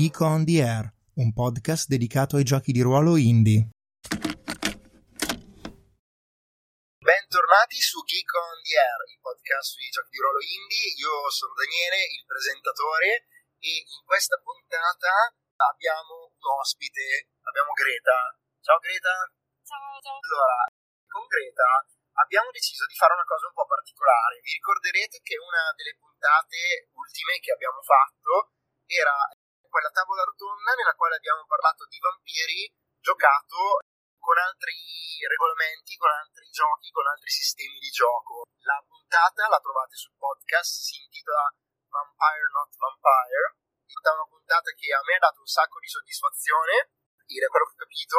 Geek on the Air, un podcast dedicato ai giochi di ruolo indie. Bentornati su Geek on the Air, il podcast sui giochi di ruolo indie. Io sono Daniele, il presentatore, e in questa puntata abbiamo un ospite, abbiamo Greta. Ciao Greta. Ciao, ciao. Allora, con Greta abbiamo deciso di fare una cosa un po' particolare. Vi ricorderete che una delle puntate ultime che abbiamo fatto era quella tavola rotonda nella quale abbiamo parlato di vampiri giocato con altri regolamenti, con altri giochi, con altri sistemi di gioco. La puntata la trovate sul podcast, si intitola Vampire Not Vampire. È una puntata che a me ha dato un sacco di soddisfazione, e da quello che ho capito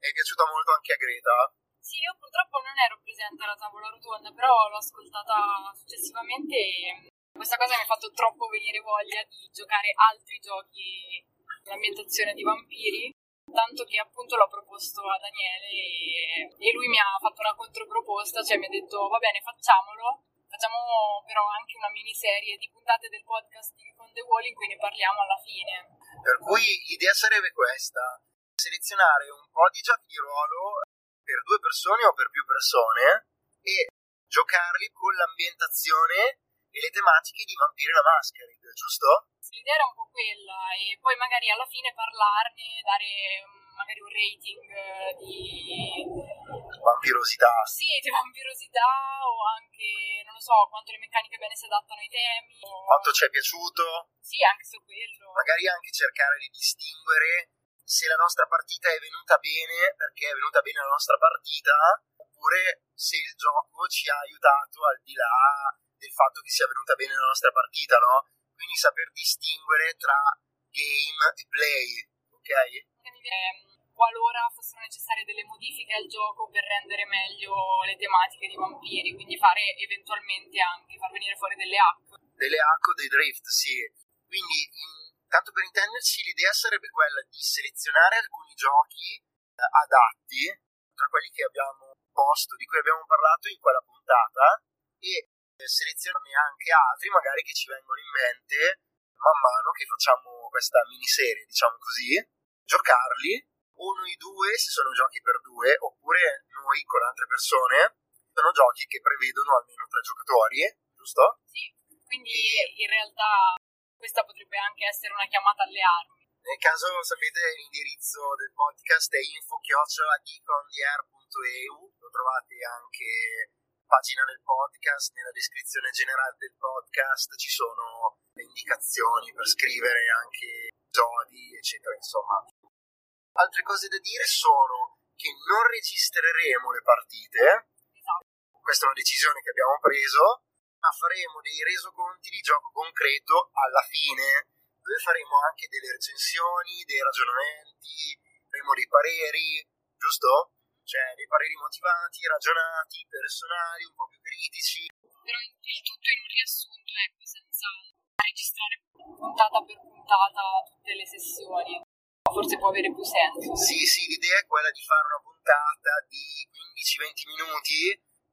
è piaciuta molto anche a Greta. Sì, io purtroppo non ero presente alla tavola rotonda, però l'ho ascoltata successivamente e questa cosa mi ha fatto troppo venire voglia di giocare altri giochi l'ambientazione di vampiri, tanto che appunto l'ho proposto a Daniele e, e lui mi ha fatto una controproposta, cioè mi ha detto va bene facciamolo, facciamo però anche una miniserie di puntate del podcast di Con The Wall in cui ne parliamo alla fine. Per cui l'idea sarebbe questa, selezionare un po' di giochi di ruolo per due persone o per più persone e giocarli con l'ambientazione e le tematiche di Vampire la Masquerade, giusto? L'idea era un po' quella e poi magari alla fine parlarne, dare um, magari un rating eh, di... Vampirosità. Sì, di vampirosità o anche, non lo so, quanto le meccaniche bene si adattano ai temi. O... Quanto ci è piaciuto? Sì, anche su quello. Magari anche cercare di distinguere se la nostra partita è venuta bene perché è venuta bene la nostra partita oppure se il gioco ci ha aiutato al di là del fatto che sia venuta bene la nostra partita, no? Quindi saper distinguere tra game e play, ok? Qualora fossero necessarie delle modifiche al gioco per rendere meglio le tematiche di vampiri, quindi fare eventualmente anche far venire fuori delle hack. Delle hack o dei drift, sì. Quindi, in, tanto per intenderci, l'idea sarebbe quella di selezionare alcuni giochi eh, adatti, tra quelli che abbiamo posto, di cui abbiamo parlato in quella puntata, e selezionarne anche altri magari che ci vengono in mente man mano che facciamo questa miniserie, diciamo così, giocarli, o noi due se sono giochi per due, oppure noi con altre persone, sono giochi che prevedono almeno tre giocatori, giusto? Sì, quindi in realtà questa potrebbe anche essere una chiamata alle armi. Nel caso sapete l'indirizzo del podcast è info-geekontheair.eu, lo trovate anche pagina del podcast, nella descrizione generale del podcast ci sono le indicazioni per scrivere anche episodi, eccetera, insomma. Altre cose da dire sono che non registreremo le partite, esatto. questa è una decisione che abbiamo preso, ma faremo dei resoconti di gioco concreto alla fine, dove faremo anche delle recensioni, dei ragionamenti, faremo dei pareri, giusto? Cioè dei pareri motivati, ragionati, personali, un po' più critici. Però il tutto in un riassunto, ecco, senza registrare puntata per puntata tutte le sessioni. Forse può avere più senso. Sì, sì, l'idea è quella di fare una puntata di 15-20 minuti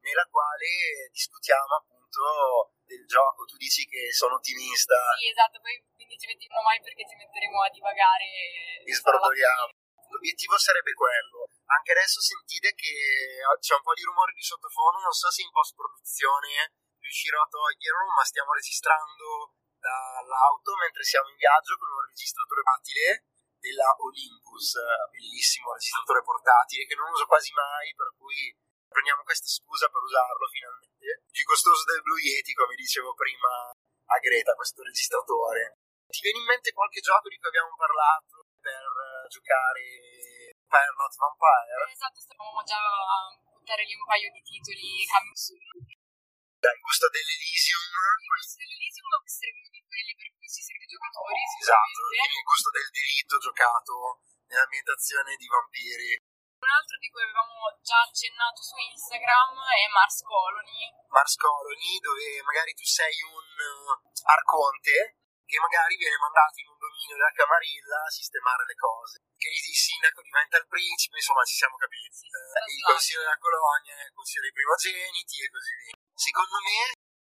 nella quale discutiamo appunto del gioco. Tu dici che sono ottimista. Sì, esatto, poi 15-20 non mai perché ci metteremo a divagare e sbrodoliamo. L'obiettivo sarebbe quello anche adesso sentite che c'è un po' di rumore di sottofondo, non so se in post-produzione riuscirò a toglierlo, ma stiamo registrando dall'auto mentre siamo in viaggio con un registratore portatile della Olympus, bellissimo registratore portatile che non uso quasi mai, per cui prendiamo questa scusa per usarlo finalmente. Più costoso del Blue Yeti, come dicevo prima a Greta, questo registratore. Ti viene in mente qualche gioco di cui abbiamo parlato per giocare Vampire Not Vampire. Esatto, stavamo già a buttare lì un paio di titoli soon. Dai, gusto dell'Elysium. Il gusto dell'Elysium essere uno di quelli per cui si sente giocatori. Esatto, il gusto del delitto giocato nell'ambientazione di vampiri. Un altro di cui avevamo già accennato su Instagram è Mars Colony. Mars Colony, dove magari tu sei un uh, arconte che magari viene mandato in un dominio della Camarilla a sistemare le cose. Che il sindaco diventa il principe, insomma ci siamo capiti. Eh, il consiglio della colonia, il consiglio dei primogeniti e così via. Secondo me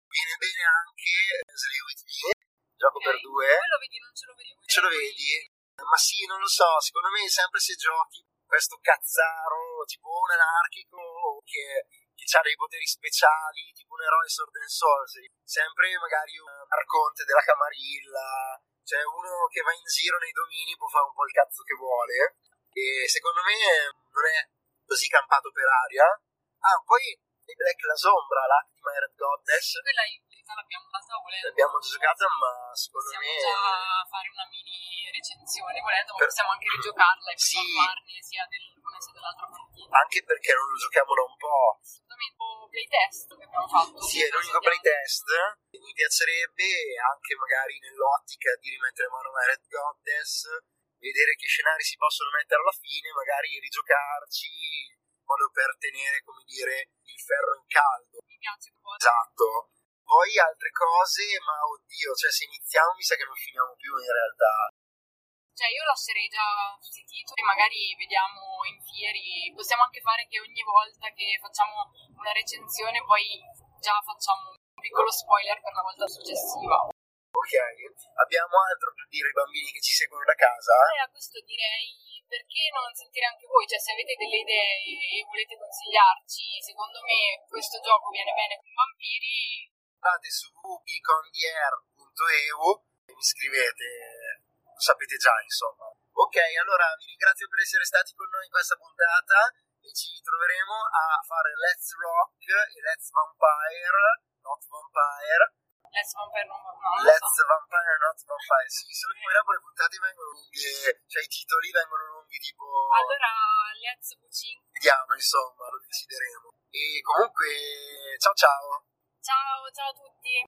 viene bene anche Slay With Me, gioco okay. per due. Quello vedi, non ce lo vedevo. Ce lo vedi? Ma sì, non lo so, secondo me sempre se giochi questo cazzaro tipo un anarchico che, che ha dei poteri speciali, tipo un eroe Sword and Sorcery, sempre magari un arconte della camarilla, cioè uno che va in giro nei domini può fare un po' il cazzo che vuole e secondo me non è così campato per aria. Ah, poi i Black la Sombra, l'Actima Red Goddess. Quella in realtà l'abbiamo data volendo. L'abbiamo giocata, ma secondo possiamo me. già fare una mini recensione volendo, ma per... possiamo anche rigiocarla e sì. parlarne sia dell'una sia dell'altra partita. Anche perché non lo giochiamo da un po'. Assolutamente, playtest che abbiamo fatto. Sì, è l'unico playtest. Mi piacerebbe anche magari nell'ottica di rimettere mano a Red Goddess, vedere che scenari si possono mettere alla fine, magari rigiocarci modo per tenere, come dire, il ferro in caldo. Mi piace Esatto. Poi altre cose, ma oddio, cioè se iniziamo mi sa che non finiamo più in realtà. Cioè io lascerei già questi titoli, magari vediamo in fieri, possiamo anche fare che ogni volta che facciamo una recensione poi già facciamo un piccolo spoiler per la volta successiva. Ok, abbiamo altro per dire ai bambini che ci seguono da casa? Eh, a questo direi perché non sentire anche voi, cioè se avete delle idee e volete consigliarci, secondo me questo gioco viene bene con i vampiri. Andate su geekondier.eu e mi scrivete, sapete già insomma. Ok, allora vi ringrazio per essere stati con noi in questa puntata e ci troveremo a fare Let's Rock e Let's Vampire, not Vampire. Let's Vampire non, no, Let's so. Vampire not Vampire. Sì solo che poi dopo le puntate vengono lunghe cioè i titoli vengono lunghi tipo allora Let's V5 vediamo insomma lo decideremo. E comunque ciao ciao. Ciao ciao a tutti